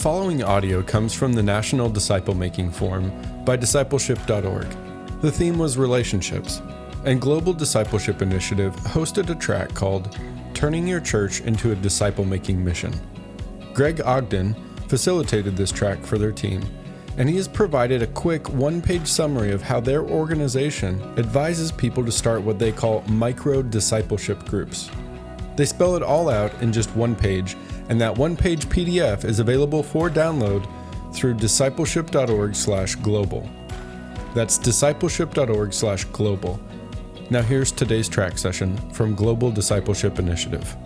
The following audio comes from the National Disciple Making Forum by discipleship.org. The theme was relationships, and Global Discipleship Initiative hosted a track called Turning Your Church into a Disciple Making Mission. Greg Ogden facilitated this track for their team, and he has provided a quick one page summary of how their organization advises people to start what they call micro discipleship groups. They spell it all out in just one page and that one-page PDF is available for download through discipleship.org/global. That's discipleship.org/global. Now here's today's track session from Global Discipleship Initiative.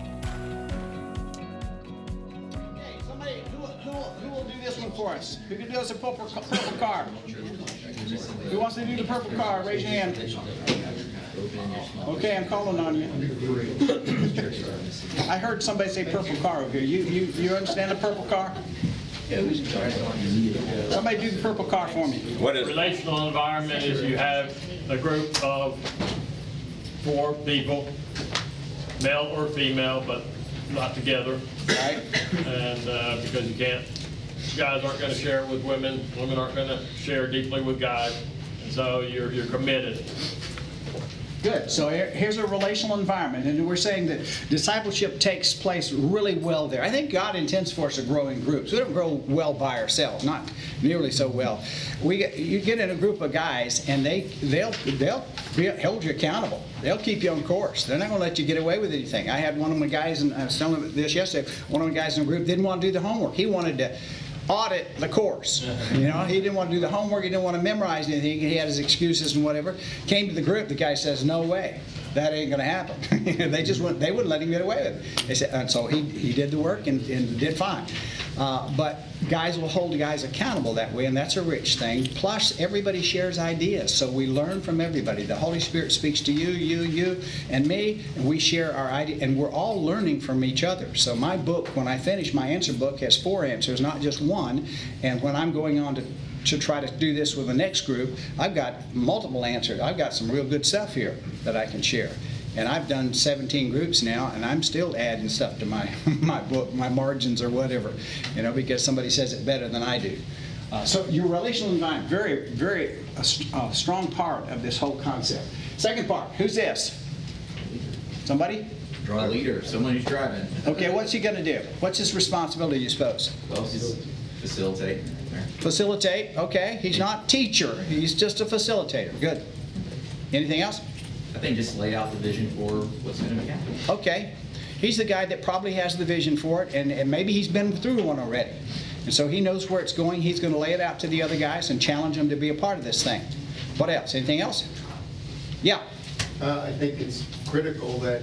Somebody, who, who, will do this one for us? Who can do us a purple, card? Who wants to do the purple card? Raise your hand. Okay, I'm calling on you. I heard somebody say purple car over here. You, you, you understand the purple car? Somebody do the purple car for me. What is, it? Relational environment is you have a group of four people, male or female, but not together. Right? And uh, because you can't, guys aren't going to share with women, women aren't going to share deeply with guys. And so you're, you're committed. Good. So here's a relational environment, and we're saying that discipleship takes place really well there. I think God intends for us to grow in groups. We don't grow well by ourselves, not nearly so well. We get, you get in a group of guys, and they they'll they'll be, hold you accountable. They'll keep you on course. They're not going to let you get away with anything. I had one of my guys, and I was telling him this yesterday. One of the guys in the group didn't want to do the homework. He wanted to audit the course. You know, he didn't want to do the homework. He didn't want to memorize anything. He had his excuses and whatever. Came to the group. The guy says, "No way, that ain't going to happen." they just wouldn't. They wouldn't let him get away with it. They said, and so he, he did the work and, and did fine. Uh, but guys will hold guys accountable that way, and that's a rich thing. Plus, everybody shares ideas, so we learn from everybody. The Holy Spirit speaks to you, you, you, and me, and we share our idea, and we're all learning from each other. So my book, when I finish, my answer book has four answers, not just one. And when I'm going on to to try to do this with the next group, I've got multiple answers. I've got some real good stuff here that I can share. And I've done 17 groups now, and I'm still adding stuff to my, my book, my margins or whatever, you know, because somebody says it better than I do. Uh, so your relational environment, very, very a, st- a strong part of this whole concept. Second part, who's this? Somebody? Draw a leader, someone who's driving. Okay, what's he going to do? What's his responsibility, you suppose? Well, just facilitate. Facilitate, okay. He's not teacher, he's just a facilitator. Good. Anything else? I think just lay out the vision for what's going to be happening. Okay. He's the guy that probably has the vision for it, and, and maybe he's been through one already. And so he knows where it's going. He's going to lay it out to the other guys and challenge them to be a part of this thing. What else? Anything else? Yeah. Uh, I think it's critical that,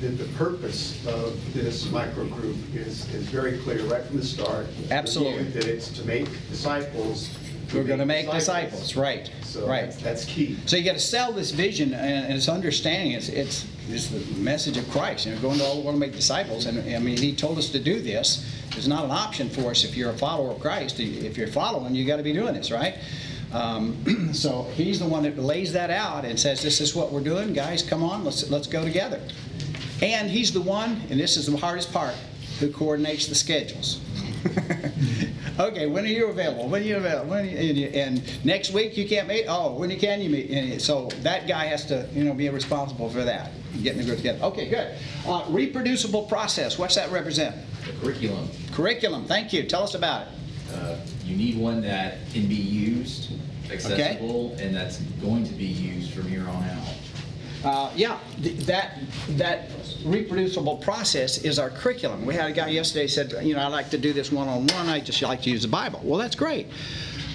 that the purpose of this microgroup is, is very clear right from the start. Absolutely. That it's to make disciples. We're going to make disciples, right? So right. that's, that's key. So you got to sell this vision and, and its understanding. It's, it's, it's the message of Christ. You know, going to all the world and make disciples. And I mean, He told us to do this. It's not an option for us if you're a follower of Christ. If you're following, you got to be doing this, right? Um, so He's the one that lays that out and says, "This is what we're doing, guys. Come on, let's let's go together." And He's the one, and this is the hardest part, who coordinates the schedules. okay, when are you available? When are you available? When you, and, you- and next week you can't meet. Oh, when you can you meet? And so that guy has to, you know, be responsible for that, getting the group together. Okay, good. Uh, reproducible process. What's that represent? The curriculum, Curriculum. Thank you. Tell us about it. uh, you need one that can be used, accessible, and that's going to be used from here on out. Uh, yeah, th- that that reproducible process is our curriculum. We had a guy yesterday said, you know, I like to do this one on one. I just like to use the Bible. Well, that's great,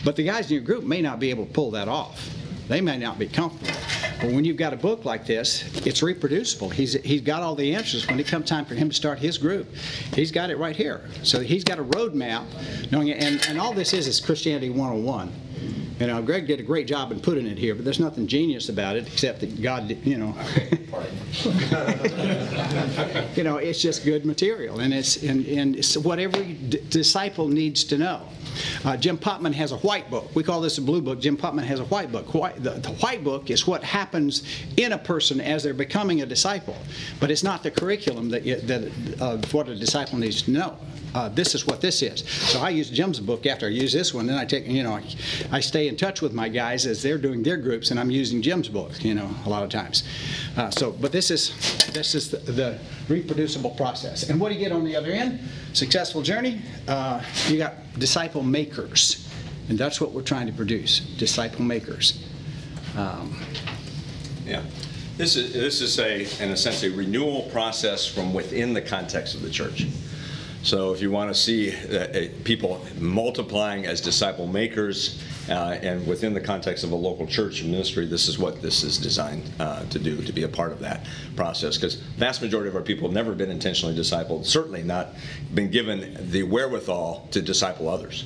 but the guys in your group may not be able to pull that off. They may not be comfortable. But when you've got a book like this, it's reproducible. He's he's got all the answers. When it comes time for him to start his group, he's got it right here. So he's got a roadmap, knowing it. And, and all this is is Christianity 101. You know, Greg did a great job in putting it here, but there's nothing genius about it except that God, you know. you know, it's just good material, and it's and, and it's what every disciple needs to know. Uh, Jim Putman has a white book. We call this a blue book. Jim Putman has a white book. White, the, the white book is what happens in a person as they're becoming a disciple, but it's not the curriculum that you, that of what a disciple needs to know. Uh, this is what this is. So I use Jim's book after I use this one, then I take, you know, I, I stay in touch with my guys as they're doing their groups, and I'm using Jim's book, you know, a lot of times. Uh, so, but this is this is the, the reproducible process. And what do you get on the other end? Successful journey. Uh, you got disciple makers, and that's what we're trying to produce: disciple makers. Um, Yeah. This is, this is a, in a sense, a renewal process from within the context of the church. So if you want to see uh, uh, people multiplying as disciple makers uh, and within the context of a local church ministry, this is what this is designed uh, to do, to be a part of that process. Because vast majority of our people have never been intentionally discipled, certainly not been given the wherewithal to disciple others.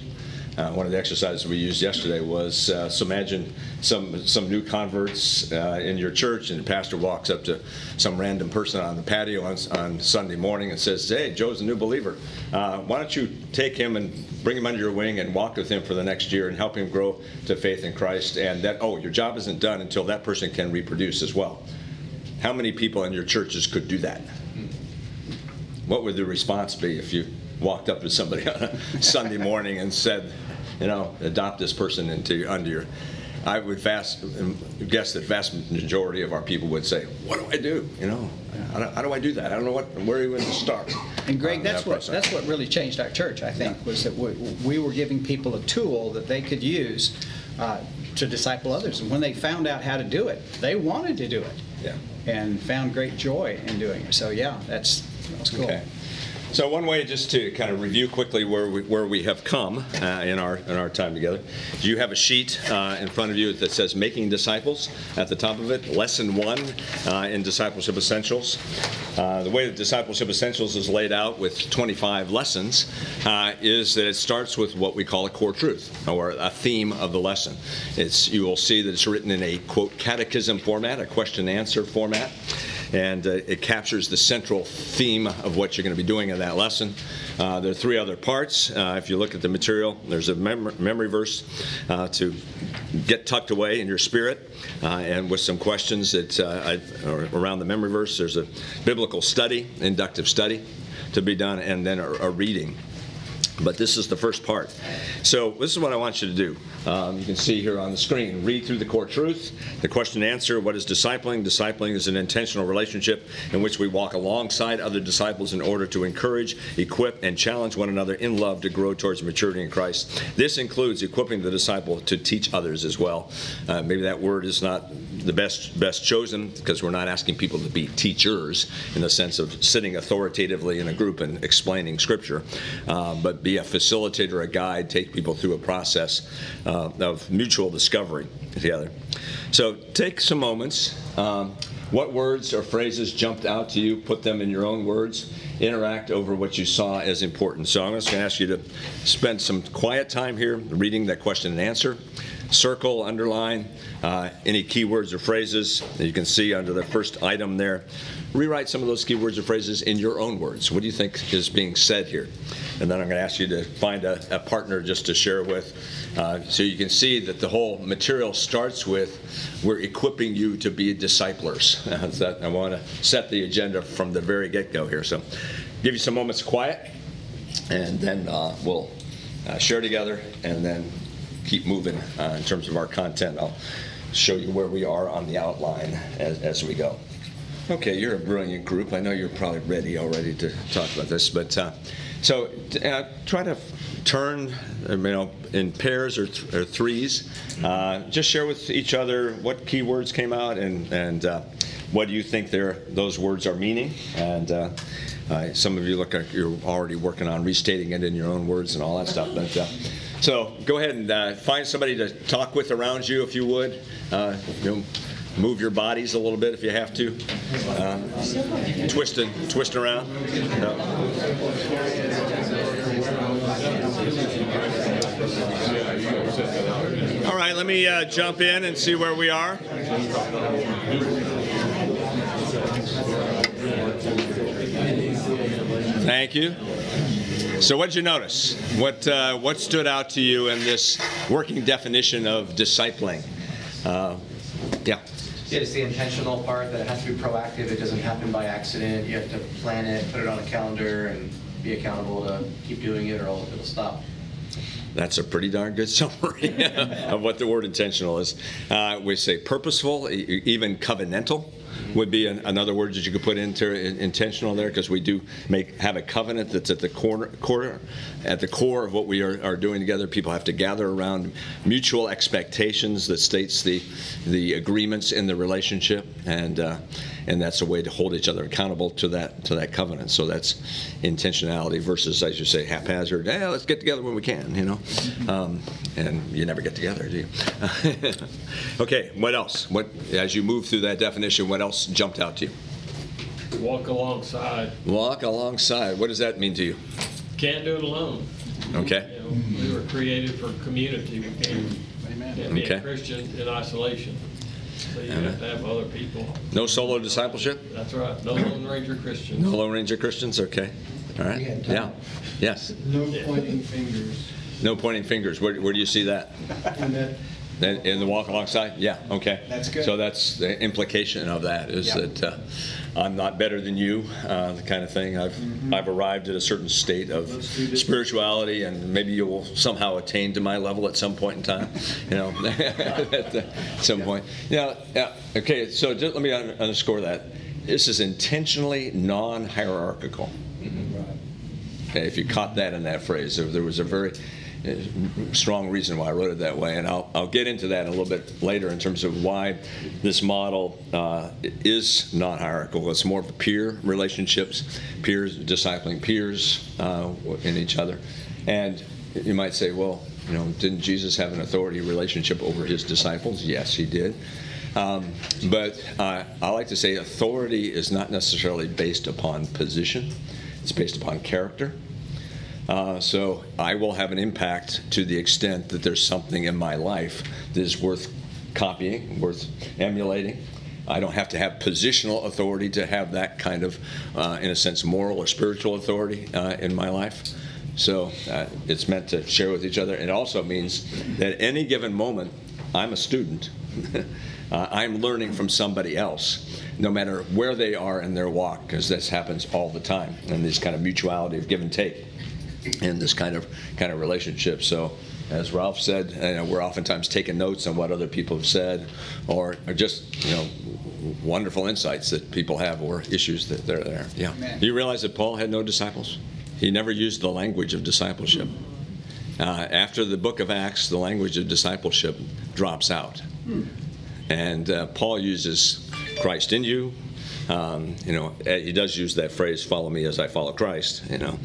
Uh, one of the exercises we used yesterday was uh, so imagine some some new converts uh, in your church, and the pastor walks up to some random person on the patio on, on Sunday morning and says, "Hey, Joe's a new believer. Uh, why don't you take him and bring him under your wing and walk with him for the next year and help him grow to faith in Christ?" And that oh, your job isn't done until that person can reproduce as well. How many people in your churches could do that? What would the response be if you walked up to somebody on a Sunday morning and said, you know, adopt this person into under your. I would fast guess that vast majority of our people would say, "What do I do? You know, how do, how do I do that? I don't know what where even to start." And Greg, on that's that what, process. that's what really changed our church, I think, was that we, we were giving people a tool that they could use uh, to disciple others. And when they found out how to do it, they wanted to do it. Yeah. And found great joy in doing it. So, yeah, that's, that's cool. Okay. So one way, just to kind of review quickly where we, where we have come uh, in our in our time together, you have a sheet uh, in front of you that says "Making Disciples" at the top of it. Lesson one uh, in Discipleship Essentials. Uh, the way that Discipleship Essentials is laid out with 25 lessons uh, is that it starts with what we call a core truth or a theme of the lesson. It's you will see that it's written in a quote catechism format, a question answer format and uh, it captures the central theme of what you're going to be doing in that lesson. Uh, there are three other parts. Uh, if you look at the material, there's a mem- memory verse uh, to get tucked away in your spirit, uh, and with some questions that around the memory verse, there's a biblical study, inductive study to be done, and then a, a reading. But this is the first part. So this is what I want you to do. Um, you can see here on the screen. Read through the core truth, the question and answer. What is discipling? Discipling is an intentional relationship in which we walk alongside other disciples in order to encourage, equip, and challenge one another in love to grow towards maturity in Christ. This includes equipping the disciple to teach others as well. Uh, maybe that word is not the best best chosen because we're not asking people to be teachers in the sense of sitting authoritatively in a group and explaining scripture, uh, but be a facilitator, a guide, take people through a process uh, of mutual discovery together. So take some moments. Um, what words or phrases jumped out to you? Put them in your own words. Interact over what you saw as important. So I'm just going to ask you to spend some quiet time here reading that question and answer circle, underline uh, any keywords or phrases that you can see under the first item there. Rewrite some of those keywords or phrases in your own words. What do you think is being said here? And then I'm going to ask you to find a, a partner just to share with. Uh, so you can see that the whole material starts with we're equipping you to be disciplers. that, I want to set the agenda from the very get go here. So give you some moments of quiet, and then uh, we'll uh, share together and then keep moving uh, in terms of our content. I'll show you where we are on the outline as, as we go. Okay, you're a brilliant group. I know you're probably ready already to talk about this, but uh, so uh, try to turn, you know, in pairs or, th- or threes. Uh, just share with each other what keywords came out and and uh, what do you think those words are meaning. And uh, uh, some of you look like you're already working on restating it in your own words and all that stuff. But uh, so go ahead and find somebody to talk with around you if you would. You know, move your bodies a little bit if you have to. Uh, twist and twist around. All right, let me uh, jump in and see where we are. Thank you. So, what did you notice? What uh, what stood out to you in this working definition of discipling? Uh, yeah. It's the intentional part that it has to be proactive. It doesn't happen by accident. You have to plan it, put it on a calendar, and be accountable to keep doing it or else it'll stop. That's a pretty darn good summary of what the word intentional is. Uh, we say purposeful, even covenantal would be an, another word that you could put into in- intentional there because we do make have a covenant that's at the corner, core at the core of what we are, are doing together. People have to gather around mutual expectations that states the the agreements in the relationship and. Uh, and that's a way to hold each other accountable to that to that covenant. So that's intentionality versus, as you say, haphazard. Yeah, let's get together when we can, you know. Um, and you never get together, do you? okay. What else? What as you move through that definition? What else jumped out to you? Walk alongside. Walk alongside. What does that mean to you? Can't do it alone. Okay. You know, we were created for community. We can't, Amen. can't be Okay. a Christian in isolation. So you have to have other people. No solo discipleship. That's right. No Lone Ranger Christians. No Lone Ranger Christians. Okay. All right. Yeah. Yes. No pointing fingers. No pointing fingers. Where, where do you see that? And that, In, in the walk alongside? Yeah, okay. That's good. So that's the implication of that is Yeah. that uh, I'm not better than you, uh, the kind of thing. I've I've arrived at a certain state of Mm-hmm. Let's do this. spirituality, and maybe you will somehow attain to my level at some point in time. You know, at uh, some point. Yeah, yeah. Okay. So just let me un- underscore that. This is intentionally non-hierarchical. Okay, if you caught that in that phrase, there, there was a very strong reason why I wrote it that way, and I'll, I'll get into that a little bit later in terms of why this model uh, is not hierarchical. It's more of a peer relationships, peers discipling peers uh, in each other, and you might say, well, you know, didn't Jesus have an authority relationship over his disciples? Yes, he did. Um, but uh, I like to say authority is not necessarily based upon position, it's based upon character. Uh, so I will have an impact to the extent that there's something in my life that is worth copying, worth emulating. I don't have to have positional authority to have that kind of, uh, in a sense, moral or spiritual authority uh, in my life. So uh, it's meant to share with each other. It also means that at any given moment, I'm a student. uh, I'm learning from somebody else, no matter where they are in their walk, because this happens all the time. And this kind of mutuality of give and take in this kind of kind of relationship. So, as Ralph said, you know, we're oftentimes taking notes on what other people have said, or, or just you know, wonderful insights that people have or issues that they're there. Yeah. Amen. Do you realize that Paul had no disciples? He never used the language of discipleship. Uh, after the book of Acts, the language of discipleship drops out. And uh, Paul uses Christ in you. Um, you know, eh, he does use that phrase "Follow me as I follow Christ." You know,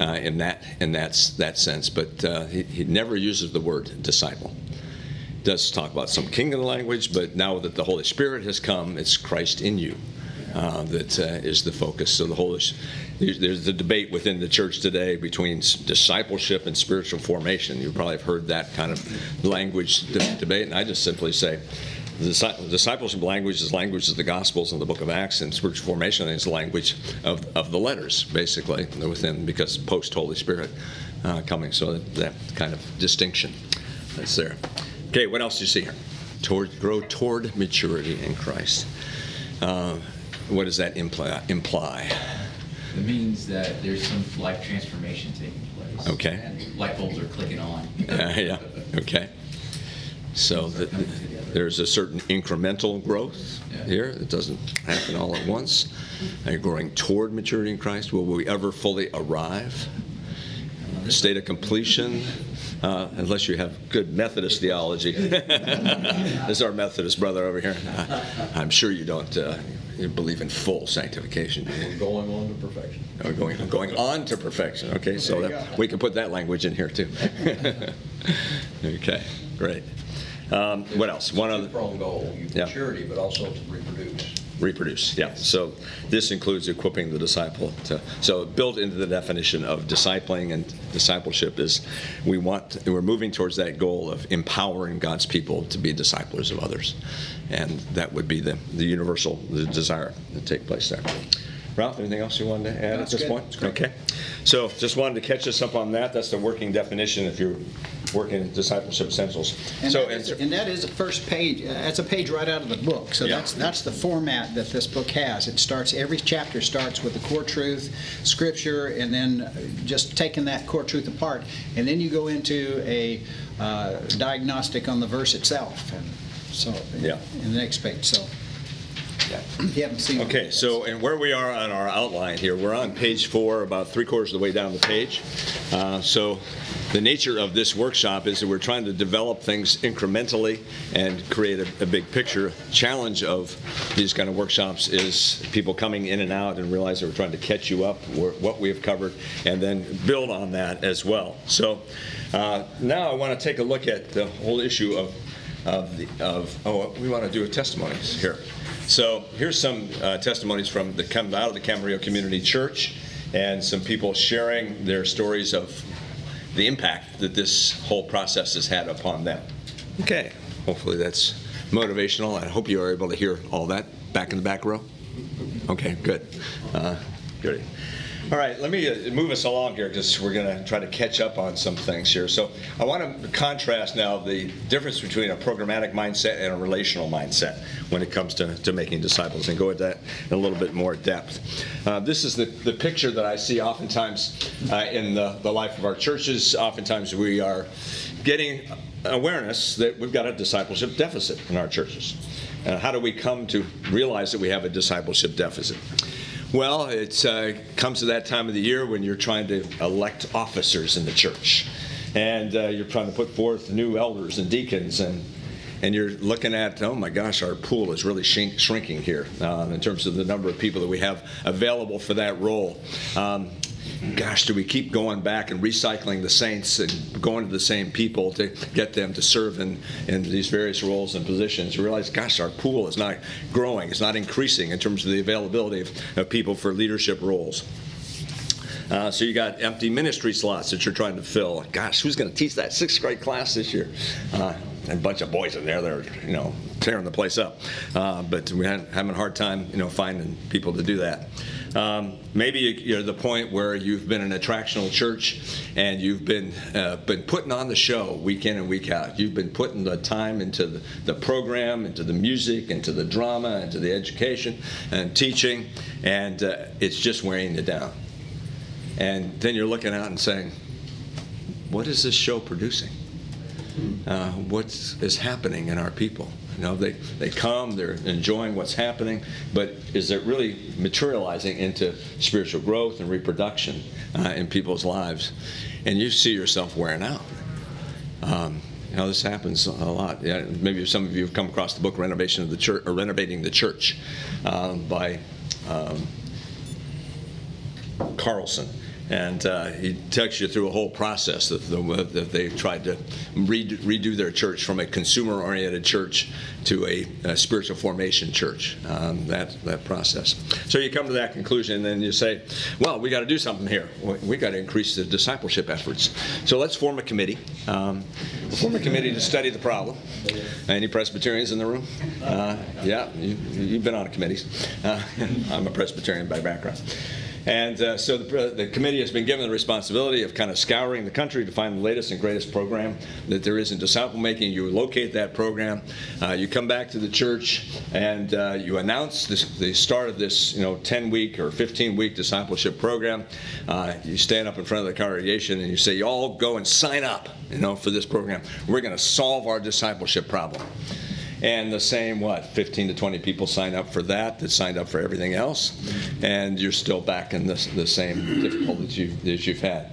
uh, in that in that that sense, but uh, he, he never uses the word disciple. Does talk about some kingdom language, but now that the Holy Spirit has come, it's Christ in you uh, that uh, is the focus. So the Holy, there's, there's the debate within the church today between discipleship and spiritual formation. You probably have heard that kind of language de- debate, and I just simply say. The discipleship language is language of the Gospels and the Book of Acts, and spiritual formation is language of, of the letters, basically, within because post Holy Spirit uh, coming. So that, that kind of distinction that's there. Okay, what else do you see here? Toward, grow toward maturity in Christ. Uh, what does that imply? imply? It means that there's some life transformation taking place. Okay. And light bulbs are clicking on. Uh, yeah. Okay. So the, there's a certain incremental growth here. It doesn't happen all at once. And you're growing toward maturity in Christ. Will we ever fully arrive? State of completion, uh, unless you have good Methodist theology. this is our Methodist brother over here. I'm sure you don't uh, you believe in full sanctification. We're Going on to perfection. Oh, going, going on to perfection. Okay, so that, we can put that language in here too. okay, great. Um, what else? One other Two-pronged goal, Yeah. maturity, but also to reproduce. reproduce. Yeah. So this includes equipping the disciple to. So built into the definition of discipling and discipleship is we want we're moving towards that goal of empowering God's people to be disciplers of others, and that would be the the universal the desire to take place there. Ralph, anything else you wanted to add at That's this good. point? Okay. So just wanted to catch us up on that. That's the working definition if you're working in discipleship essentials. And So, that is- and that is the first page, uh, that's a page right out of the book. So Yeah. that's, that's the format that this book has. It starts, every chapter starts with the core truth, scripture, and then uh, just taking that core truth apart. And then you go into a uh, diagnostic on the verse itself. And so, Yeah. in the next page, so. Yeah. If you haven't seen it. Okay, so, and where we are on our outline here, we're on page four, about three quarters of the way down the page. Uh, So the nature of this workshop is that we're trying to develop things incrementally and create a, a big picture. Challenge of these kind of workshops is people coming in and out and realize that we're trying to catch you up, where- what we've covered, and then build on that as well. So uh, now I want to take a look at the whole issue of, of, the of, oh, we want to do a testimonies here. So here's some uh, testimonies from the come out of the Camarillo Community Church, and some people sharing their stories of the impact that this whole process has had upon them. Okay, hopefully that's motivational. I hope you are able to hear all that back in the back row. Okay, good. Uh, good. All right, let me uh, move us along here because we're going to try to catch up on some things here. So I want to contrast now the difference between a programmatic mindset and a relational mindset when it comes to, to making disciples and go into that in a little bit more depth. Uh, this is the, the picture that I see oftentimes uh, in the, the life of our churches. Oftentimes we are getting awareness that we've got a discipleship deficit in our churches. Uh, how do we come to realize that we have a discipleship deficit? Well, it uh, comes to that time of the year when you're trying to elect officers in the church, and uh, you're trying to put forth new elders and deacons, and and you're looking at, oh my gosh, our pool is really shrink, shrinking here uh, in terms of the number of people that we have available for that role. Um, gosh, do we keep going back and recycling the saints and going to the same people to get them to serve in, in these various roles and positions? You realize, gosh, our pool is not growing, it's not increasing in terms of the availability of, of people for leadership roles. Uh, so you got empty ministry slots that you're trying to fill. Gosh, who's going to teach that sixth grade class this year? Uh, and a bunch of boys in there that are, you know, tearing the place up. Uh, but we're having a hard time, you know, finding people to do that. Um, maybe you're the point where you've been an attractional church and you've been uh, been putting on the show week in and week out. You've been putting the time into the, the program, into the music, into the drama, into the education and teaching, and uh, it's just wearing you down. And then you're looking out and saying, what is this show producing? Uh, what is happening in our people? You know, they, they come, they're enjoying what's happening, but is it really materializing into spiritual growth and reproduction uh, in people's lives? And you see yourself wearing out. Um, you know, this happens a lot. Yeah, maybe some of you have come across the book "Renovation of the Church" or "Renovating the Church" um, by um, Carlson. And uh, he takes you through a whole process that, that they tried to redo, redo their church from a consumer oriented church to a, a spiritual formation church, um, that, that process. So you come to that conclusion, and then you say, well, we got to do something here. We, we got to increase the discipleship efforts. So let's form a committee. Um, form a committee to study the problem. Any Presbyterians in the room? Uh, yeah, you, you've been on committees. Uh, I'm a Presbyterian by background. And uh, so the, the, committee has been given the responsibility of kind of scouring the country to find the latest and greatest program that there is in disciple making. You locate that program, uh, you come back to the church, and uh, you announce this, the start of this, you know, 10 week or 15 week discipleship program. Uh, you stand up in front of the congregation and you say, "You all go and sign up, you know, for this program. We're going to solve our discipleship problem." And the same what 15 to 20 people sign up for that that signed up for everything else and you're still back in the, the same difficulties you, that you've had.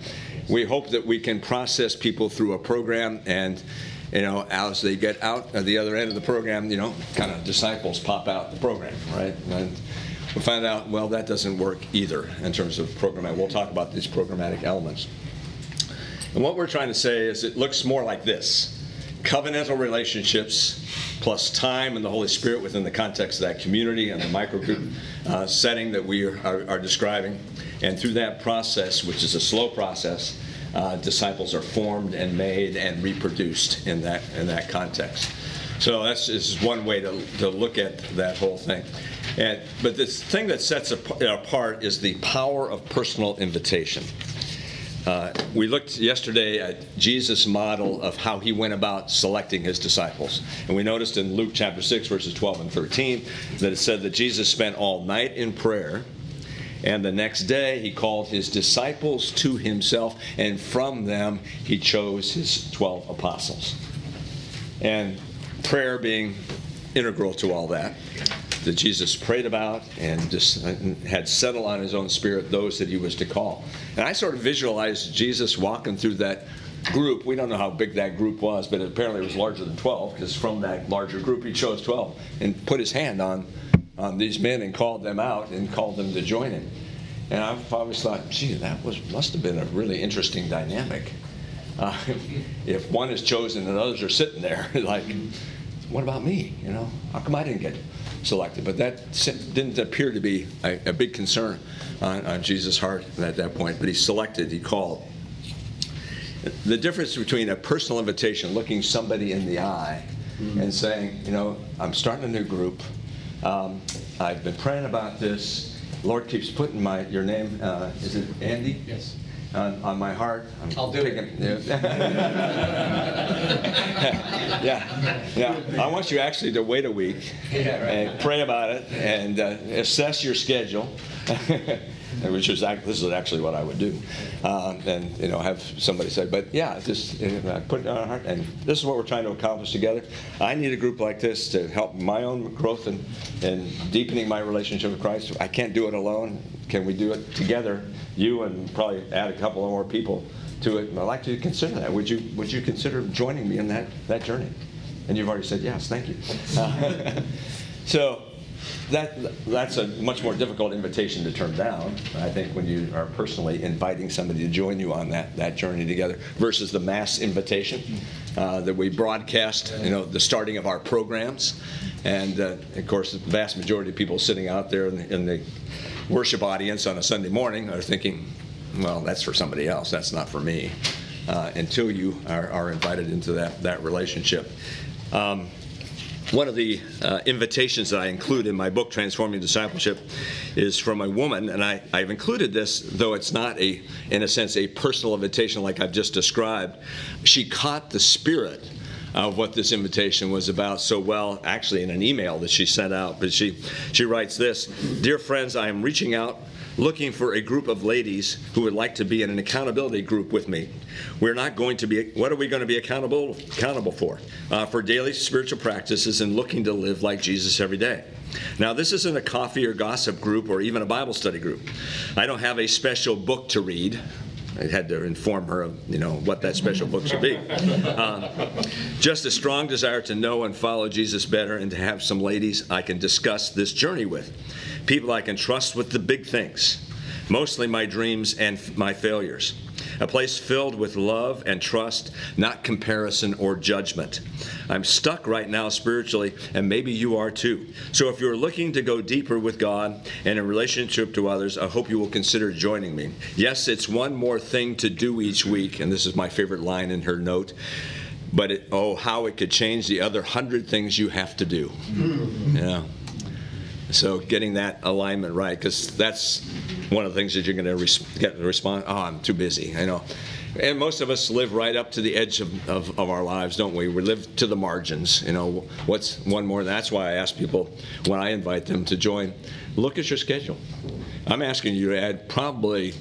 We hope that we can process people through a program and you know as they get out at the other end of the program you know kind of disciples pop out the program right? And we find out well that doesn't work either in terms of programmatic we'll talk about these programmatic elements. And what we're trying to say is it looks more like this covenantal relationships plus time and the Holy Spirit within the context of that community and the microgroup uh, setting that we are, are, describing. And through that process, which is a slow process, uh, disciples are formed and made and reproduced in that in that context. So that's is one way to, to look at that whole thing. And, but the thing that sets apart is the power of personal invitation. Uh, we looked yesterday at Jesus' model of how he went about selecting his disciples. And we noticed in Luke chapter 6, verses 12 and 13, that it said that Jesus spent all night in prayer. And the next day, he called his disciples to himself, and from them, he chose his 12 apostles. And prayer being integral to all that that Jesus prayed about and just had settled on his own spirit those that he was to call. And I sort of visualized Jesus walking through that group. We don't know how big that group was, but apparently it was larger than 12 because from that larger group he chose 12 and put his hand on, on these men and called them out and called them to join him. And I've always thought, gee, that was must have been a really interesting dynamic. Uh, if one is chosen and others are sitting there, like, what about me? You know, how come I didn't get selected. But that didn't appear to be a, a big concern on, on Jesus' heart at that point. But he selected, he called. The difference between a personal invitation, looking somebody in the eye, mm-hmm. and saying, you know, I'm starting a new group. Um, I've been praying about this. Lord keeps putting my your name. Uh, is it Andy? Yes on, on my heart. I'm I'll do picking, it. Yeah. yeah, yeah. I want you actually to wait a week yeah, right. and pray about it and uh, assess your schedule. which is this is actually what I would do, um, and you know have somebody say, but yeah, just uh, put it on our heart, and this is what we're trying to accomplish together. I need a group like this to help my own growth and and deepening my relationship with Christ. I can't do it alone. Can we do it together? You and probably add a couple more people to it. I'd like to consider that. Would you would you consider joining me in that that journey? And you've already said yes. Thank you. Uh, so that that's a much more difficult invitation to turn down. I think when you are personally inviting somebody to join you on that that journey together, versus the mass invitation uh, that we broadcast. You know, the starting of our programs, and uh, of course, the vast majority of people sitting out there in the, in the worship audience on a Sunday morning are thinking, well, that's for somebody else. That's not for me. Uh, until you are, are, invited into that that relationship. Um, one of the uh, invitations that I include in my book, Transforming Discipleship, is from a woman, and I, I've included this, though it's not a, in a sense, a personal invitation like I've just described. She caught the spirit of what this invitation was about so well, actually, in an email that she sent out. But she, she writes this Dear friends, I am reaching out looking for a group of ladies who would like to be in an accountability group with me. We're not going to be, what are we going to be accountable, accountable for? Uh, for daily spiritual practices and looking to live like Jesus every day. Now, this isn't a coffee or gossip group or even a Bible study group. I don't have a special book to read. I had to inform her of you know what that special book should be. Um, just a strong desire to know and follow Jesus better, and to have some ladies I can discuss this journey with people I can trust with the big things, mostly my dreams and my failures. A place filled with love and trust, not comparison or judgment. I'm stuck right now spiritually, and maybe you are too. So if you're looking to go deeper with God and in relationship to others, I hope you will consider joining me. Yes, it's one more thing to do each week, and this is my favorite line in her note but it, oh, how it could change the other hundred things you have to do. Mm-hmm. Yeah. So getting that alignment right, because that's one of the things that you're going to res- get the response. Oh, I'm too busy. I know. And most of us live right up to the edge of, of, of, our lives, don't we? We live to the margins. You know, what's one more? That's why I ask people when I invite them to join, look at your schedule. I'm asking you to add probably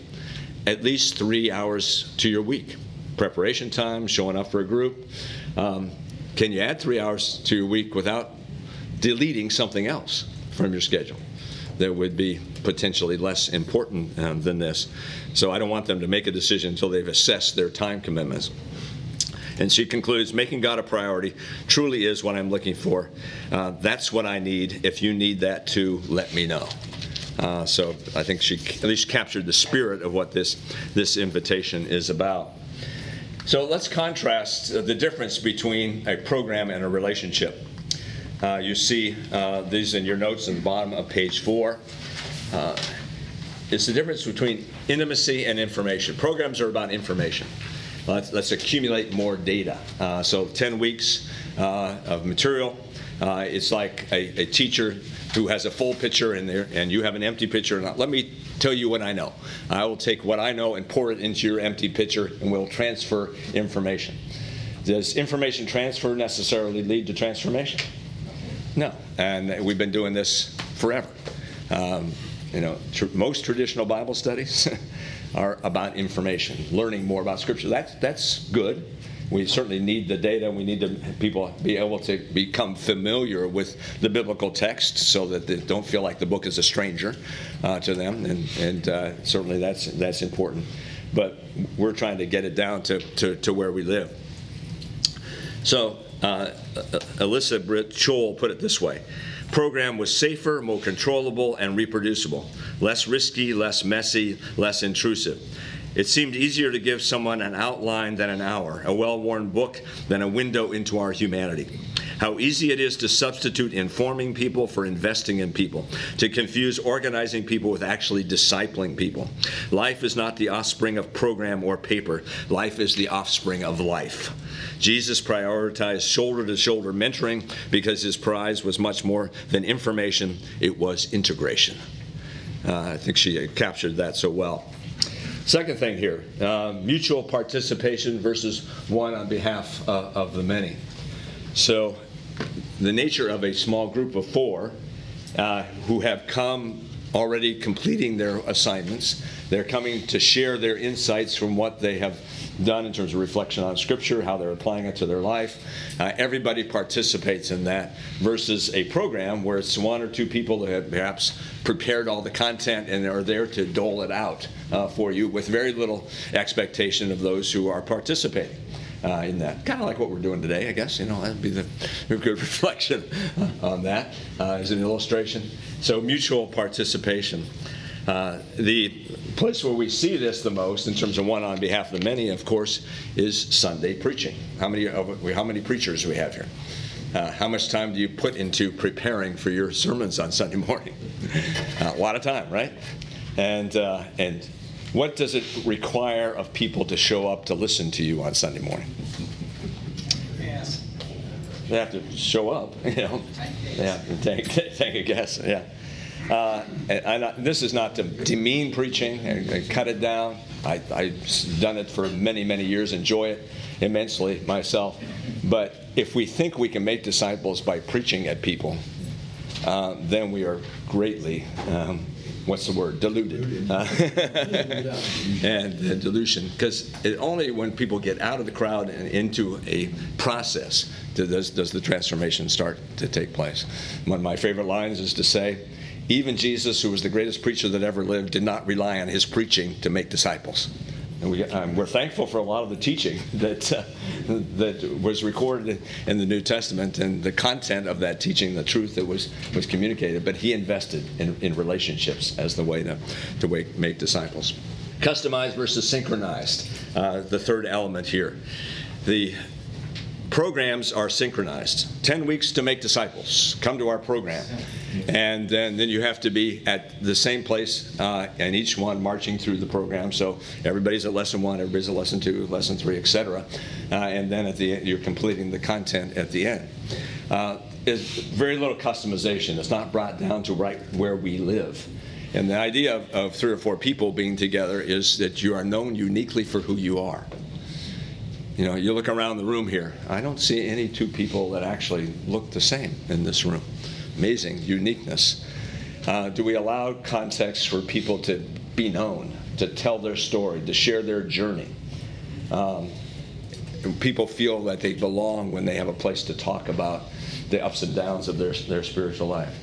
at least three hours to your week. Preparation time, showing up for a group. Um, can you add three hours to your week without deleting something else? From your schedule that would be potentially less important um, than this. So I don't want them to make a decision until they've assessed their time commitments. And she concludes, making God a priority truly is what I'm looking for. Uh, that's what I need. If you need that too, let me know. Uh, so I think she at least captured the spirit of what this, this invitation is about. So let's contrast the difference between a program and a relationship. Uh, you see uh, these in your notes in the bottom of page four. Uh, it's the difference between intimacy and information. Programs are about information. let's, let's accumulate more data. Uh, so 10 weeks uh, of material. Uh, it's like a, a teacher who has a full pitcher in there and you have an empty. And let me tell you what I know. I will take what I know and pour it into your empty pitcher and we'll transfer information. Does information transfer necessarily lead to transformation? No. And we've been doing this forever. Um, you know, tr- most traditional Bible studies are about information, learning more about Scripture. That's, that's good. We certainly need the data. We need to people be able to become familiar with the biblical text so that they don't feel like the book is a stranger uh, to them. And, and uh, certainly that's, that's important. But we're trying to get it down to, to, to where we live. So uh, Uh, Alicia Britt put it this way program was safer, more controllable, and reproducible, less risky, less messy, less intrusive. It seemed easier to give someone an outline than an hour, a well worn book than a window into our humanity. How easy it is to substitute informing people for investing in people, to confuse organizing people with actually discipling people. Life is not the offspring of program or paper, life is the offspring of life. Jesus prioritized shoulder to shoulder mentoring because his prize was much more than information, it was integration. Uh, I think she captured that so well. Second thing here uh, mutual participation versus one on behalf uh, of the many. So, the nature of a small group of four uh, who have come already completing their assignments, they're coming to share their insights from what they have done in terms of reflection on Scripture, how they're applying it to their life. Uh, everybody participates in that versus a program where it's one or two people that have perhaps prepared all the content and are there to dole it out uh, for you with very little expectation of those who are participating. Uh, in that. Kind of like what we're doing today, I guess. You know, that'd be the good reflection on that uh, as an illustration. So, mutual participation. Uh, the place where we see this the most, in terms of one on behalf of the many, of course, is Sunday preaching. How many how many preachers do we have here? Uh, how much time do you put into preparing for your sermons on Sunday morning? uh, a lot of time, right? And uh, and what does it require of people to show up to listen to you on Sunday morning? Yes. They have to show up, you know. They have to take take a guess, yeah. Uh, this is not to demean preaching and, and cut it down. I, have done it for many, many years, enjoy it immensely myself. But if we think we can make disciples by preaching at people, uh, then we are greatly, um, what's the word, Diluted. Uh, and uh, delusion. Because only when people get out of the crowd and into a process does, does the transformation start to take place. One of my favorite lines is to say, even Jesus, who was the greatest preacher that ever lived, did not rely on his preaching to make disciples. And we, um, we're thankful for a lot of the teaching that, uh, that was recorded in the New Testament and the content of that teaching, the truth that was, was communicated. But he invested in, in relationships as the way to, to make disciples. Customized versus synchronized, uh, the third element here. The programs are synchronized. 10 weeks to make disciples. Come to our program. And then, then you have to be at the same place uh, and each one marching through the program. So everybody's at lesson one, everybody's at lesson two, lesson three, etc. Uh, and then at the end, you're completing the content at the end. Uh, it's very little customization. It's not brought down to right where we live. And the idea of, of three or four people being together is that you are known uniquely for who you are. You know, you look around the room here, I don't see any two people that actually look the same in this room. Amazing uniqueness. Uh, do we allow context for people to be known, to tell their story, to share their journey? Um, people feel that they belong when they have a place to talk about the ups and downs of their, their spiritual life.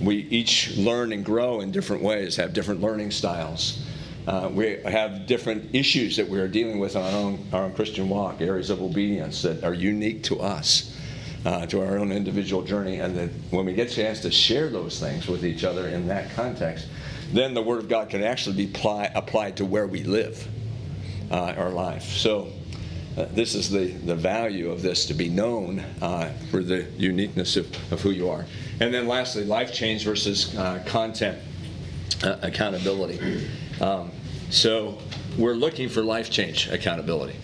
We each learn and grow in different ways, have different learning styles. Uh, we have different issues that we are dealing with on our own, our own Christian walk, areas of obedience that are unique to us, uh, to our own individual journey. And that when we get a chance to share those things with each other in that context, then the Word of God can actually be applied to where we live uh, our life. So, uh, this is the, the value of this to be known uh, for the uniqueness of, of who you are. And then, lastly, life change versus uh, content accountability. Um, so we're looking for life change accountability.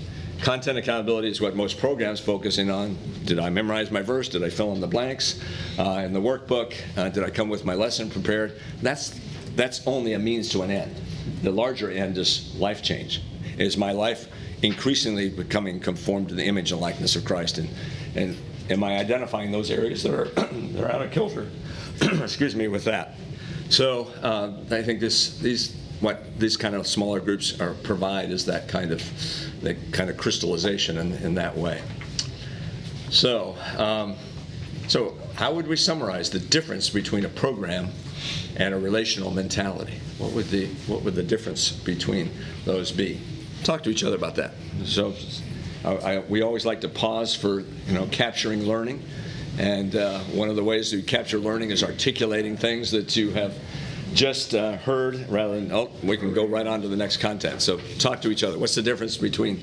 Content accountability is what most programs focusing on. Did I memorize my verse? Did I fill in the blanks uh, in the workbook? Uh, did I come with my lesson prepared? That's that's only a means to an end. The larger end is life change. Is my life increasingly becoming conformed to the image and likeness of Christ? And and am I identifying those areas that are that are out of kilter? Excuse me with that. So uh, I think this these what these kind of smaller groups are provide is that kind of that kind of crystallization in, in that way. So, um, so how would we summarize the difference between a program and a relational mentality? What would the what would the difference between those be? Talk to each other about that. So, I, I, we always like to pause for you know capturing learning, and uh, one of the ways to capture learning is articulating things that you have just uh, heard rather than, oh, we can go right on to the next content. So talk to each other. What's the difference between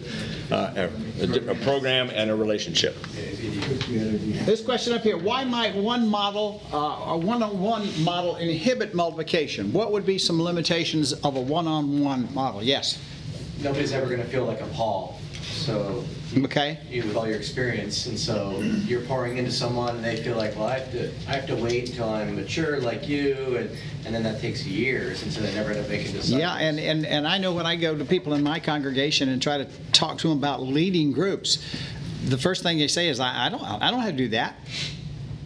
uh, a, a, program and a relationship? This question up here, why might one model, uh, a one-on-one model inhibit multiplication? What would be some limitations of a one-on-one model? Yes? Nobody's ever going to feel like a Paul. So Okay. you with all your experience, and so you're pouring into someone, and they feel like, well, I have to, I have to wait until I'm mature like you, and, and then that takes years, and so they never end up making decisions. Yeah, and, and, and I know when I go to people in my congregation and try to talk to them about leading groups, the first thing they say is, I, I don't, I don't have to do that.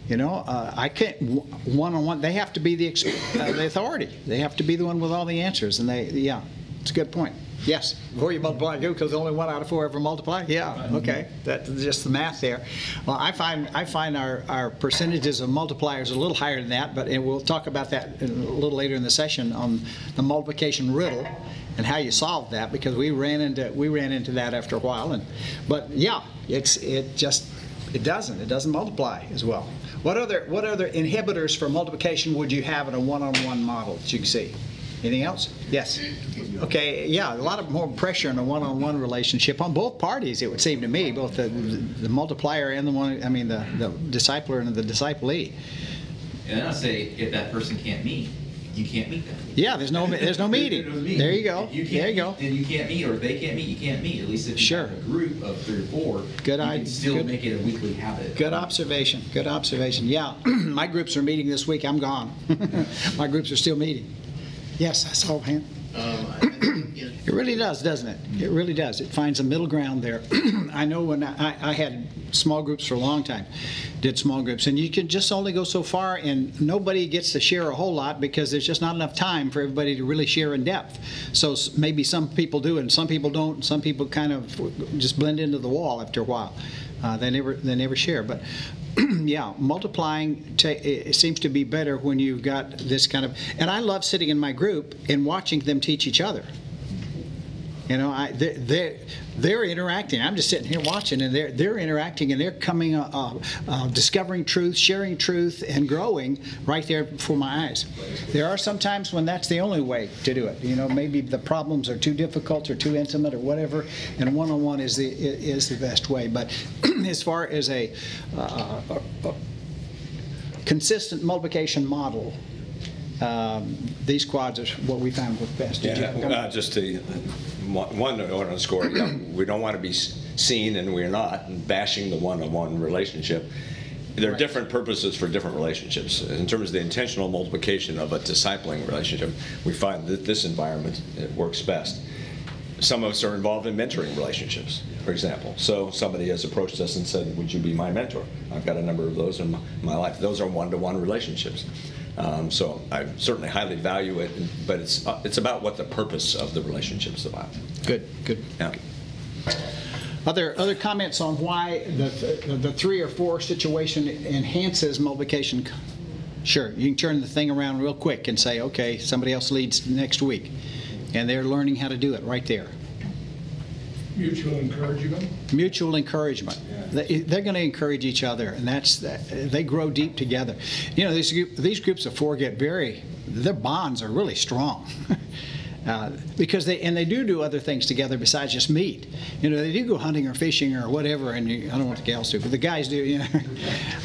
You know, uh, I can't one on one. They have to be the uh, the authority. They have to be the one with all the answers. And they, yeah, it's a good point. Yes, before you multiply two, because only one out of four ever multiply? Yeah, okay, that's just the math there. Well, I find, I find our, our percentages of multipliers a little higher than that, but and we'll talk about that a little later in the session on the multiplication riddle and how you solve that, because we ran into, we ran into that after a while. And But yeah, it's, it just, it doesn't, it doesn't multiply as well. What other, what other inhibitors for multiplication would you have in a one-on-one model that you can see? Anything else? Yes. Okay, yeah, a lot of more pressure in a one-on-one relationship on both parties, it would seem to me, both the, the multiplier and the one, I mean, the, the discipler and the disciplee. And then I'll say, if that person can't meet, you can't meet them. Yeah, there's no, there's no meeting. There you go. You can't There you go. Then you can't meet, or if they can't meet, you can't meet. At least if you Sure. have a group of three or four, Good you ide- can still good- make it a weekly habit. Good observation, good observation. Yeah, my groups are meeting this week, I'm gone. My groups are still meeting. Yes, I saw a hand. Um, it really does, doesn't it? It really does. It finds a middle ground there. I know when I, I had small groups for a long time, did small groups, and you can just only go so far, and nobody gets to share a whole lot because there's just not enough time for everybody to really share in depth. So s- maybe some people do, and some people don't. Some people kind of just blend into the wall after a while. Uh, they never they never share. But yeah, multiplying ta- it seems to be better when you've got this kind of. And I love sitting in my group and watching them teach each other. You know, I, they're, they're, they're interacting. I'm just sitting here watching, and they're, they're interacting, and they're coming, uh, uh, uh, discovering truth, sharing truth, and growing right there before my eyes. There are some times when that's the only way to do it. You know, maybe the problems are too difficult or too intimate or whatever, and one-on-one is the is the best way. But as far as a, uh, a, a consistent multiplication model, um, these quads are what we found work best. Did you Yeah, have a comment? uh, just to, one note on the score, yeah, we don't want to be s- seen, and we're not, bashing the one-on-one relationship. There are different purposes for different relationships. In terms of the intentional multiplication of a discipling relationship, we find that this environment, it works best. Some of us are involved in mentoring relationships, for example. So somebody has approached us and said, would you be my mentor? I've got a number of those in my- my life. Those are one-to-one relationships. Um, So I certainly highly value it, but it's, uh, it's about what the purpose of the relationship is about. Good, good. Yeah. Other, other comments on why the, the three or four situation enhances multiplication? Sure, you can turn the thing around real quick and say, okay, somebody else leads next week. And they're learning how to do it right there. Mutual encouragement. Mutual encouragement. They- They're going to encourage each other, and that's, they grow deep together. You know, these, these groups of four get very, their bonds are really strong. Uh, Because they, and they do do other things together besides just meet. You know, they do go hunting or fishing or whatever, and you- I don't know what the gals do, but the guys do, you know.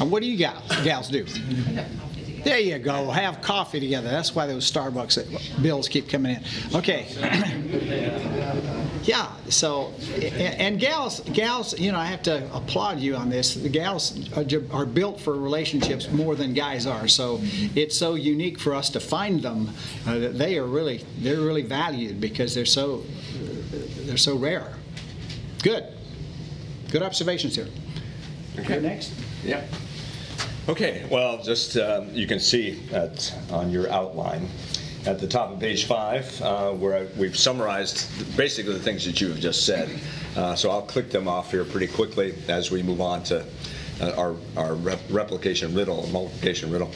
And What do you gals, gals do? There you go, have coffee together. That's why those Starbucks bills keep coming in. Okay. Yeah, so, and, gals, gals, you know, I have to applaud you on this. The gals are, are built for relationships more than guys are. So it's so unique for us to find them uh, that they are really, they're really valued because they're so, they're so rare. Good. Good observations here. Okay, next. Yeah. Okay, well, just, um, you can see at, on your outline, at the top of page five, uh, where I- we've summarized basically the things that you have just said. Uh, So I'll click them off here pretty quickly as we move on to uh, our our rep- replication riddle, multiplication riddle.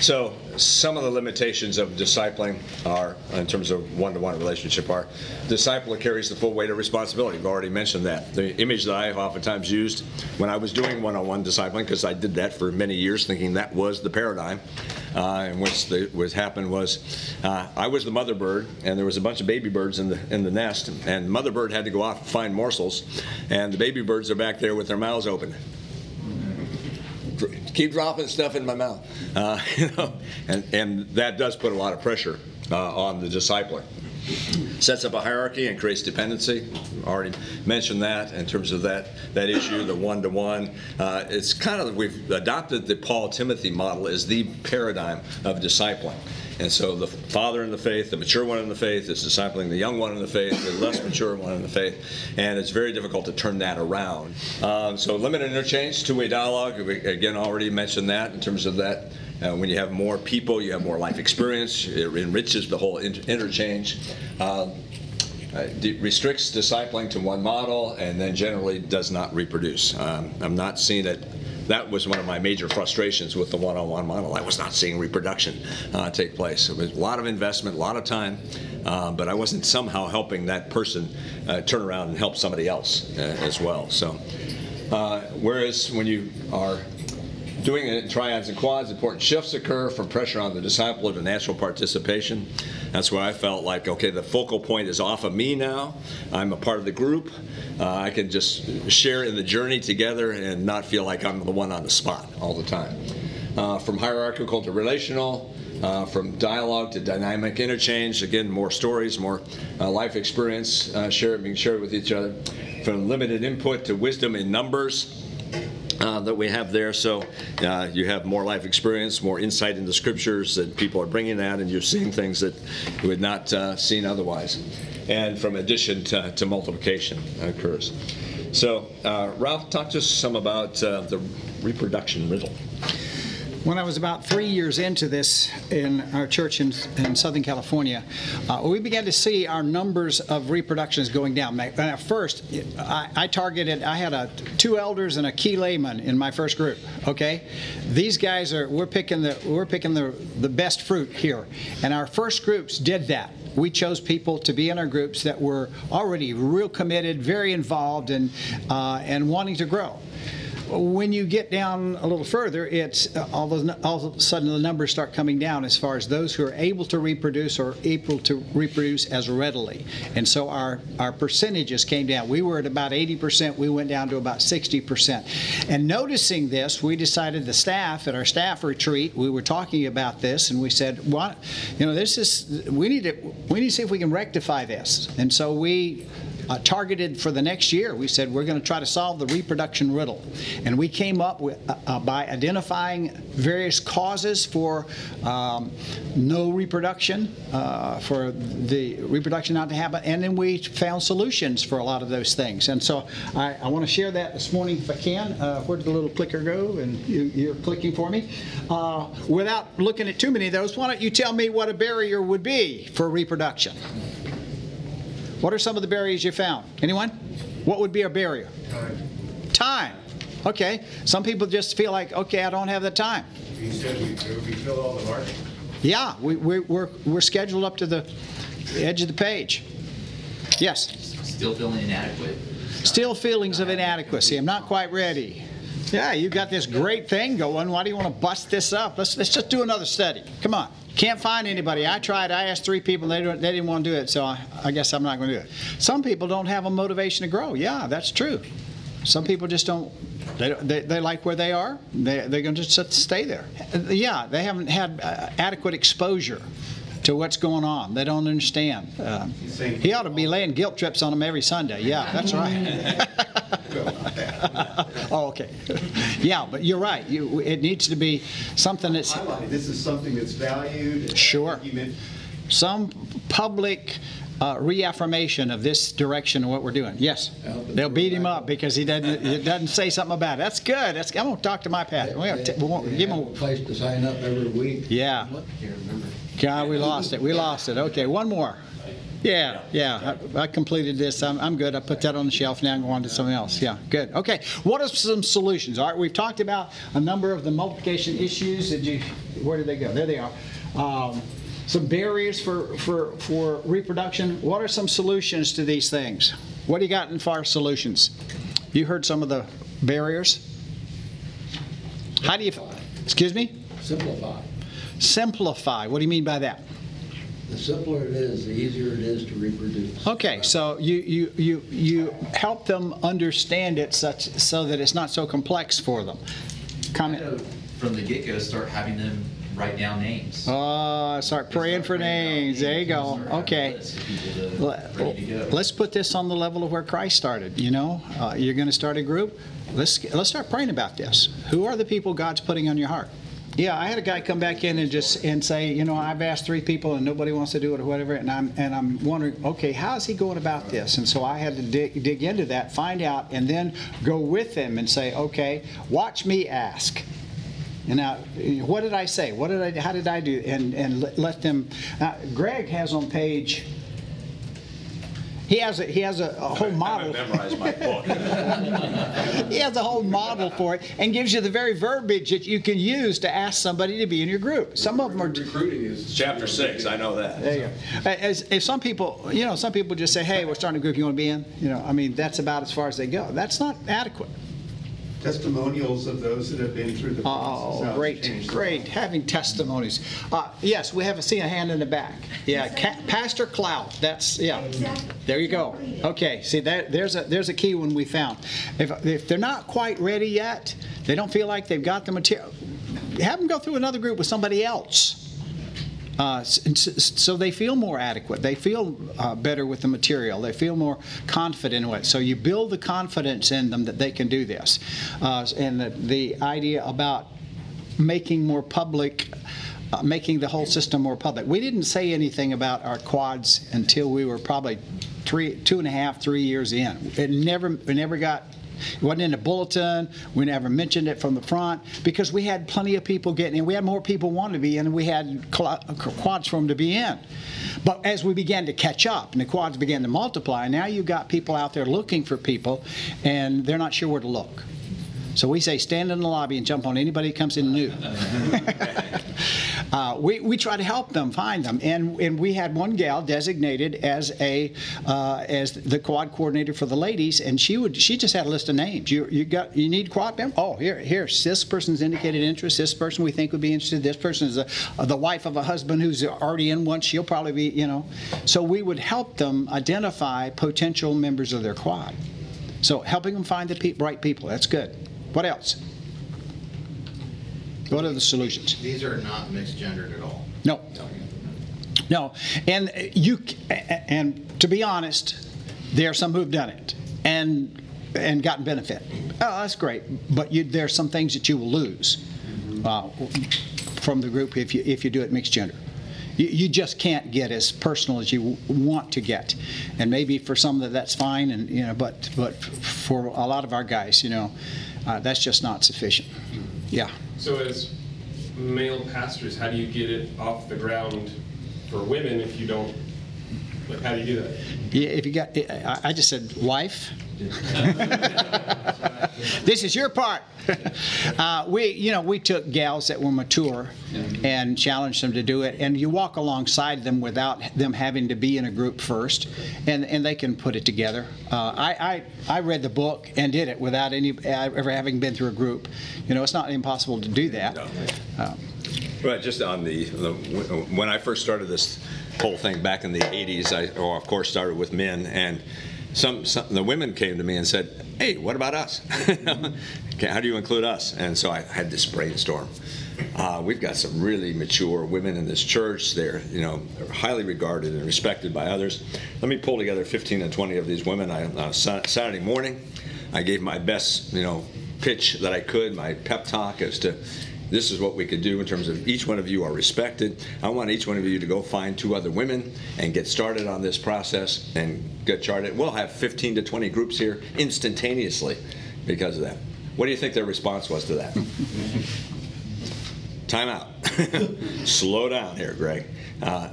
So some of the limitations of discipling are, in terms of one-to-one relationship, are discipler carries the full weight of responsibility. We've already mentioned that. The image that I have oftentimes used when I was doing one-on-one discipling, because I did that for many years, thinking that was the paradigm, uh, and what's the, what happened was uh, I was the mother bird, and there was a bunch of baby birds in the in the nest, and mother bird had to go off and find morsels, and the baby birds are back there with their mouths open keep dropping stuff in my mouth. Uh, you know, and, and that does put a lot of pressure uh, on the discipler. Sets up a hierarchy and creates dependency. Already mentioned that in terms of that that issue, the one to one. It's kind of we've adopted the Paul Timothy model as the paradigm of discipling. And so the father in the faith, the mature one in the faith, is discipling the young one in the faith, the less mature one in the faith, and it's very difficult to turn that around. Um, so limited interchange, two-way dialogue. We again already mentioned that in terms of that. Uh, when you have more people, you have more life experience. It enriches the whole inter- interchange. Um, uh, de- restricts discipling to one model and then generally does not reproduce. Um, I'm not seeing it. That was one of my major frustrations with the one-on-one model. I was not seeing reproduction uh, take place. It was a lot of investment, a lot of time, uh, but I wasn't somehow helping that person uh, turn around and help somebody else uh, as well. So, uh, whereas when you are Doing it in triads and quads, important shifts occur from pressure on the disciple to natural participation. That's where I felt like, okay, the focal point is off of me now. I'm a part of the group. Uh, I can just share in the journey together and not feel like I'm the one on the spot all the time. Uh, from hierarchical to relational, uh, from dialogue to dynamic interchange. Again, more stories, more uh, life experience uh, shared, being shared with each other. From limited input to wisdom in numbers uh, that we have there. So uh, you have more life experience, more insight into scriptures that people are bringing that, and you're seeing things that you would not uh, seen otherwise. And from addition to, to multiplication occurs. So uh, Ralph, talk to us some about uh, the reproduction riddle. When I was about three years into this in our church in, in Southern California, uh, we began to see our numbers of reproductions going down. And at first, I, I targeted, I had a, two elders and a key layman in my first group. Okay, these guys are we're picking the we're picking the the best fruit here, and our first groups did that we chose people to be in our groups that were already real committed, very involved, and uh, and wanting to grow. When you get down a little further, it's uh, all, of, all of a sudden the numbers start coming down as far as those who are able to reproduce or able to reproduce as readily. And so our, our percentages came down. We were at about 80%, we went down to about 60%. And noticing this, we decided the staff at our staff retreat, we were talking about this and we said, what, you know, this is, we need to, we need to see if we can rectify this. And so we uh, targeted for the next year. We said we're going to try to solve the reproduction riddle, and we came up with uh, uh, by identifying various causes for um, no reproduction, uh, for the reproduction not to happen, and then we found solutions for a lot of those things. And so I, I want to share that this morning if I can. Uh, where did the little clicker go? And you, are clicking for me. Without looking at too many of those, why don't you tell me what a barrier would be for reproduction? What are some of the barriers you found? Anyone? What would be a barrier? Time. Time. Okay. Some people just feel like, okay, I don't have the time. You said we, we filled all the market. Yeah, we, we, we're, we're scheduled up to the edge of the page. Yes. Still feeling inadequate. Still feelings of inadequacy. I'm not quite ready. Yeah, you got this great thing going. Why do you want to bust this up? Let's, let's just do another study. Come on. Can't find anybody. I tried. I asked three people. They, don't, they didn't want to do it, so I, I guess I'm not going to do it. Some people don't have a motivation to grow. Yeah, that's true. Some people just don't. They, they, they like where they are. They, they're going to just stay there. Yeah, they haven't had uh, adequate exposure to what's going on. They don't understand. Uh, he ought to be laying guilt trips on them every Sunday. Yeah, that's right. oh, okay. yeah, but you're right. You, it needs to be something that's this is something that's valued. Sure. Some public uh, reaffirmation of this direction of what we're doing. Yes, they'll beat him up because he doesn't he doesn't say something about it. That's good. That's, I'm gonna talk to my pastor. We, we won't give him. A place to sign up every week. Yeah. God, we lost it. We lost it. Okay, one more. Yeah, yeah. I, I completed this. I'm, I'm good. I put that on the shelf. Now I'm going on to something else. Yeah, good. Okay. What are some solutions? All right, we've talked about a number of the multiplication issues. Did you? Where did they go? There they are. Um, some barriers for, for, for reproduction. What are some solutions to these things? What do you got in far solutions? You heard some of the barriers. How do you? Excuse me. Simplify. Simplify. What do you mean by that? The simpler it is, the easier it is to reproduce. Okay, so you, you, you, you help them understand it such, so that it's not so complex for them. Comment? From the get-go, start having them write down names. Uh, start praying for names. There you go. Okay. Let- Ready to go. Let's put this on the level of where Christ started, you know? Uh, You're going to start a group? Let's, let's start praying about this. Who are the people God's putting on your heart? Yeah, I had a guy come back in and just, and say, you know, I've asked three people and nobody wants to do it or whatever, and I'm, and I'm wondering, okay, how's he going about this? And so I had to dig, dig into that, find out, and then go with them and say, okay, watch me ask. And now, what did I say? What did I? How did I do? And and let, let them. Now, Greg has on page. He has a, he has a, a whole model. Memorize my book. He has a whole model for it and gives you the very verbiage that you can use to ask somebody to be in your group. Some of them are. Recruiting is. Chapter six, I know that. There you go. As, if some people, you know, some people just say, "Hey, we're starting a group. You want to be in?" You know, I mean, that's about as far as they go. That's not adequate. Testimonials of those that have been through the process. Oh, it's great, changed. great, having testimonies. Uh, Yes, we have a, see a hand in the back. Yeah, Ca- Pastor Clout, that's, yeah, there you go. Okay, see, that, there's a, there's a key one we found. If, if they're not quite ready yet, they don't feel like they've got the material, have them go through another group with somebody else. Uh, so they feel more adequate. They feel uh, better with the material. They feel more confident in it. So you build the confidence in them that they can do this. Uh, and the, the idea about making more public, uh, making the whole system more public. We didn't say anything about our quads until we were probably three, two and a half, three years in. It never, we never got it wasn't in the bulletin. We never mentioned it from the front because we had plenty of people getting in. We had more people wanting to be in, and we had quads for them to be in. But as we began to catch up and the quads began to multiply, now you've got people out there looking for people, and they're not sure where to look. So we say stand in the lobby and jump on anybody that comes in new. uh, we, we try to help them find them, and and we had one gal designated as a uh, as the quad coordinator for the ladies, and she would she just had a list of names. You you got you need quad members? Oh here here this person's indicated interest. This person we think would be interested. This person is a, the wife of a husband who's already in one. She'll probably be you know. So we would help them identify potential members of their quad. So helping them find the pe- right people, that's good. What else? What are the solutions? These are not mixed gendered at all. No. No. And you, and to be honest, there are some who've done it and and gotten benefit. Oh, that's great. But you, there are some things that you will lose uh, from the group if you if you do it mixed gender. You, you just can't get as personal as you want to get, and maybe for some of that that's fine, and you know, but but for a lot of our guys, you know, uh, that's just not sufficient. Yeah. So as male pastors, how do you get it off the ground for women if you don't, like, how do you do that? Yeah, if you got, I I just said, wife. this is your part. Uh, we, you know, we took gals that were mature and challenged them to do it, and you walk alongside them without them having to be in a group first, and, and they can put it together. Uh, I, I, I read the book and did it without any ever having been through a group. You know, it's not impossible to do that. Uh, Right, just on the, the, when I first started this whole thing back in the 80s, I, or of course started with men, and some, some the women came to me and said, "Hey, what about us? How do you include us?" And so I had this brainstorm. Uh, we've got some really mature women in this church. They're, you know, they're highly regarded and respected by others. Let me pull together 15 and 20 of these women I, on Saturday morning. I gave my best, you know, pitch that I could, my pep talk as to this is what we could do in terms of each one of you are respected. I want each one of you to go find two other women and get started on this process and get charted. We'll have 15 to 20 groups here instantaneously because of that. What do you think their response was to that? Time out. Slow down here, Greg. Uh,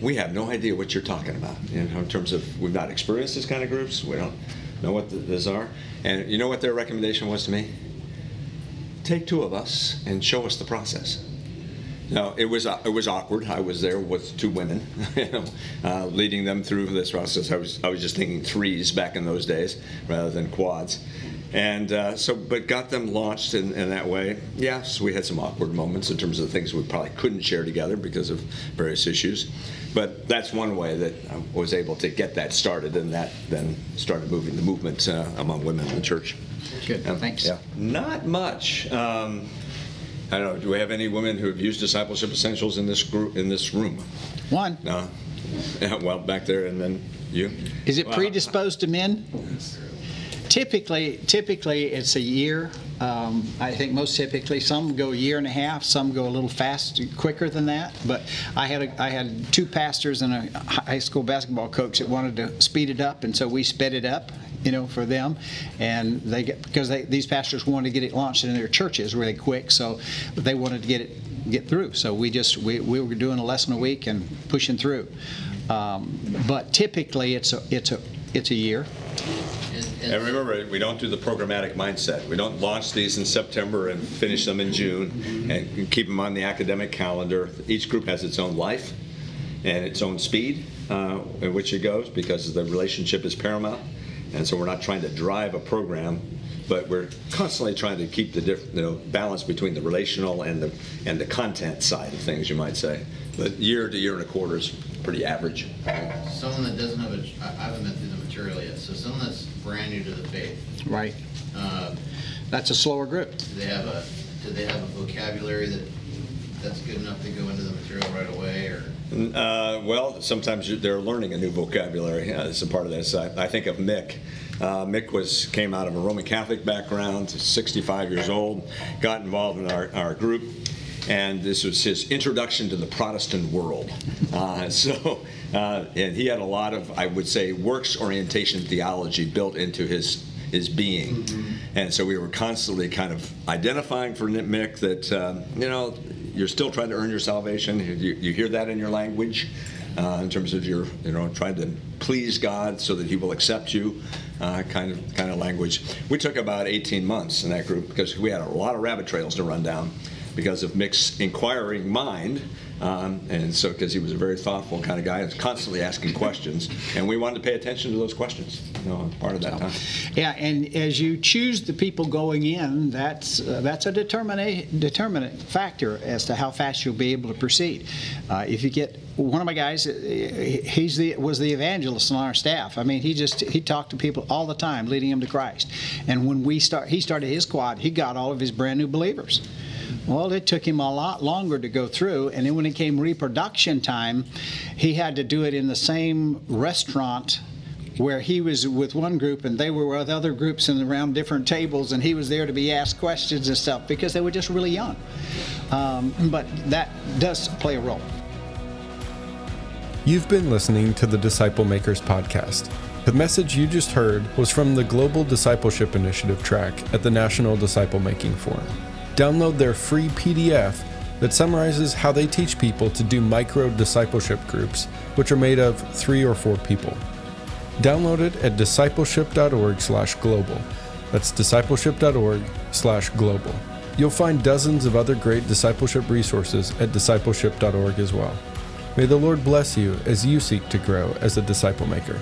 we have no idea what you're talking about in, in terms of we've not experienced this kind of groups. We don't know what the, these are. And you know what their recommendation was to me? Take two of us and show us the process. Now it was uh, it was awkward. I was there with two women, you know, uh, leading them through this process. I was I was just thinking threes back in those days rather than quads, and uh, so but got them launched in, in, that way. Yes, we had some awkward moments in terms of things we probably couldn't share together because of various issues, but that's one way that I was able to get that started, and that then started moving the movement uh, among women in the church. Good. Thanks. Yeah. Not much. Um, I don't know. Do we have any women who have used discipleship essentials in this group in this room? One. No. Yeah, well, back there, and then you. Is it predisposed to men? Typically, typically it's a year. Um, I think most typically some go a year and a half, some go a little fast, quicker than that. But I had a, I had two pastors and a high school basketball coach that wanted to speed it up, and so we sped it up you know, for them. And they get because they, these pastors wanted to get it launched in their churches really quick, so they wanted to get it get through. So we just we, we were doing a lesson a week and pushing through. Um, but typically, it's a it's a it's a year. And remember, we don't do the programmatic mindset. We don't launch these in September and finish them in June and keep them on the academic calendar. Each group has its own life and its own speed uh, in which it goes because the relationship is paramount. And so we're not trying to drive a program, but we're constantly trying to keep the diff, you know, balance between the relational and the and the content side of things, you might say. But year to year and a quarter is pretty average. Someone that doesn't have a, I haven't been through the material yet, so someone that's brand new to the faith. Right. Uh, that's a slower group. Do they have a, do they have a vocabulary that that's good enough to go into the material right away, or? Uh, well, sometimes they're learning a new vocabulary uh, as a part of this. I, I think of Mick. Uh, Mick was came out of a Roman Catholic background, 65 years old, got involved in our, our group, and this was his introduction to the Protestant world. Uh, so, uh, and he had a lot of, I would say, works orientation theology built into his his being. Mm-hmm. And so we were constantly kind of identifying for Mick that, um, you know, you're still trying to earn your salvation. You, you hear that in your language. Uh, in terms of your, you know, trying to please God so that He will accept you, uh, kind of kind of language. We took about 18 months in that group because we had a lot of rabbit trails to run down because of Mick's inquiring mind um, and so, because he was a very thoughtful kind of guy, was constantly asking questions, and we wanted to pay attention to those questions. You know, part of that time. Yeah, and as you choose the people going in, that's uh, that's a determinate determinant factor as to how fast you'll be able to proceed. Uh, if you get one of my guys, uh, he's the was the evangelist on our staff. I mean, he just he talked to people all the time, leading them to Christ. And when we start, he started his quad, he got all of his brand new believers. Well, it took him a lot longer to go through, and then when it came reproduction time, he had to do it in the same restaurant where he was with one group and they were with other groups and around different tables, and he was there to be asked questions and stuff because they were just really young. Um, but that does play a role. You've been listening to the Disciple Makers podcast. The message you just heard was from the Global Discipleship Initiative track at the National Disciple Making Forum download their free PDF that summarizes how they teach people to do micro discipleship groups, which are made of three or four people. Download it at discipleship.org/global. That's discipleship.org/global. You'll find dozens of other great discipleship resources at discipleship.org as well. May the Lord bless you as you seek to grow as a disciple maker.